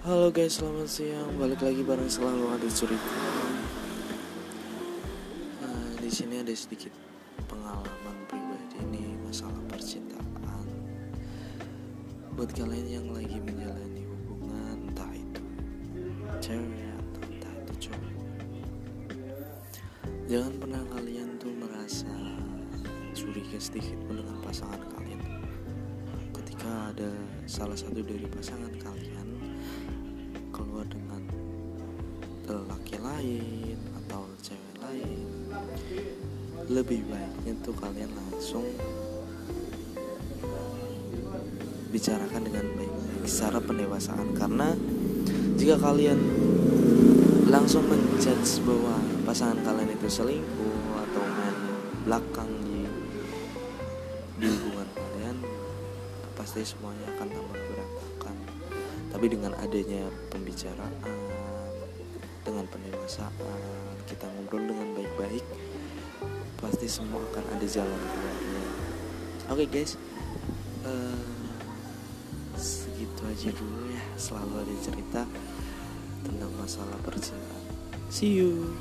Halo guys, selamat siang. Balik lagi bareng selalu ada cerita. Nah, di sini ada sedikit pengalaman pribadi nih masalah percintaan. Buat kalian yang lagi menjalani hubungan, entah itu cewek atau entah itu cowok. Jangan pernah kalian tuh merasa curiga sedikit pun dengan pasangan kalian. Ketika ada salah satu dari pasangan kalian dengan lelaki lain atau cewek lain. Lebih baiknya tuh kalian langsung bicarakan dengan baik-baik secara pendewasaan. Karena jika kalian langsung menjudge bahwa pasangan kalian itu selingkuh atau main belakang di di hubungan kalian pasti semuanya akan tambah berantakan tapi dengan adanya pembicaraan dengan pendewasaan kita ngobrol dengan baik-baik pasti semua akan ada jalan keluarnya. Oke guys. Eh, segitu aja dulu ya. Selalu ada cerita tentang masalah percintaan. See you